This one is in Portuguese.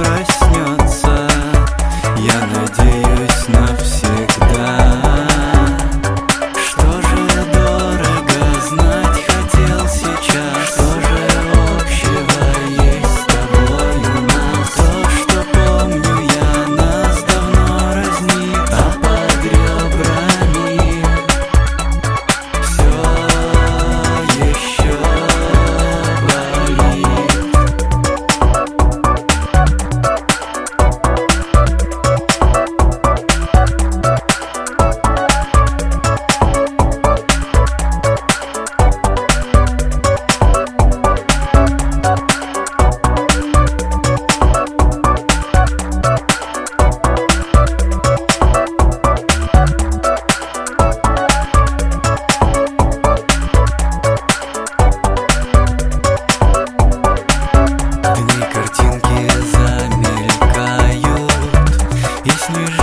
abraço. мир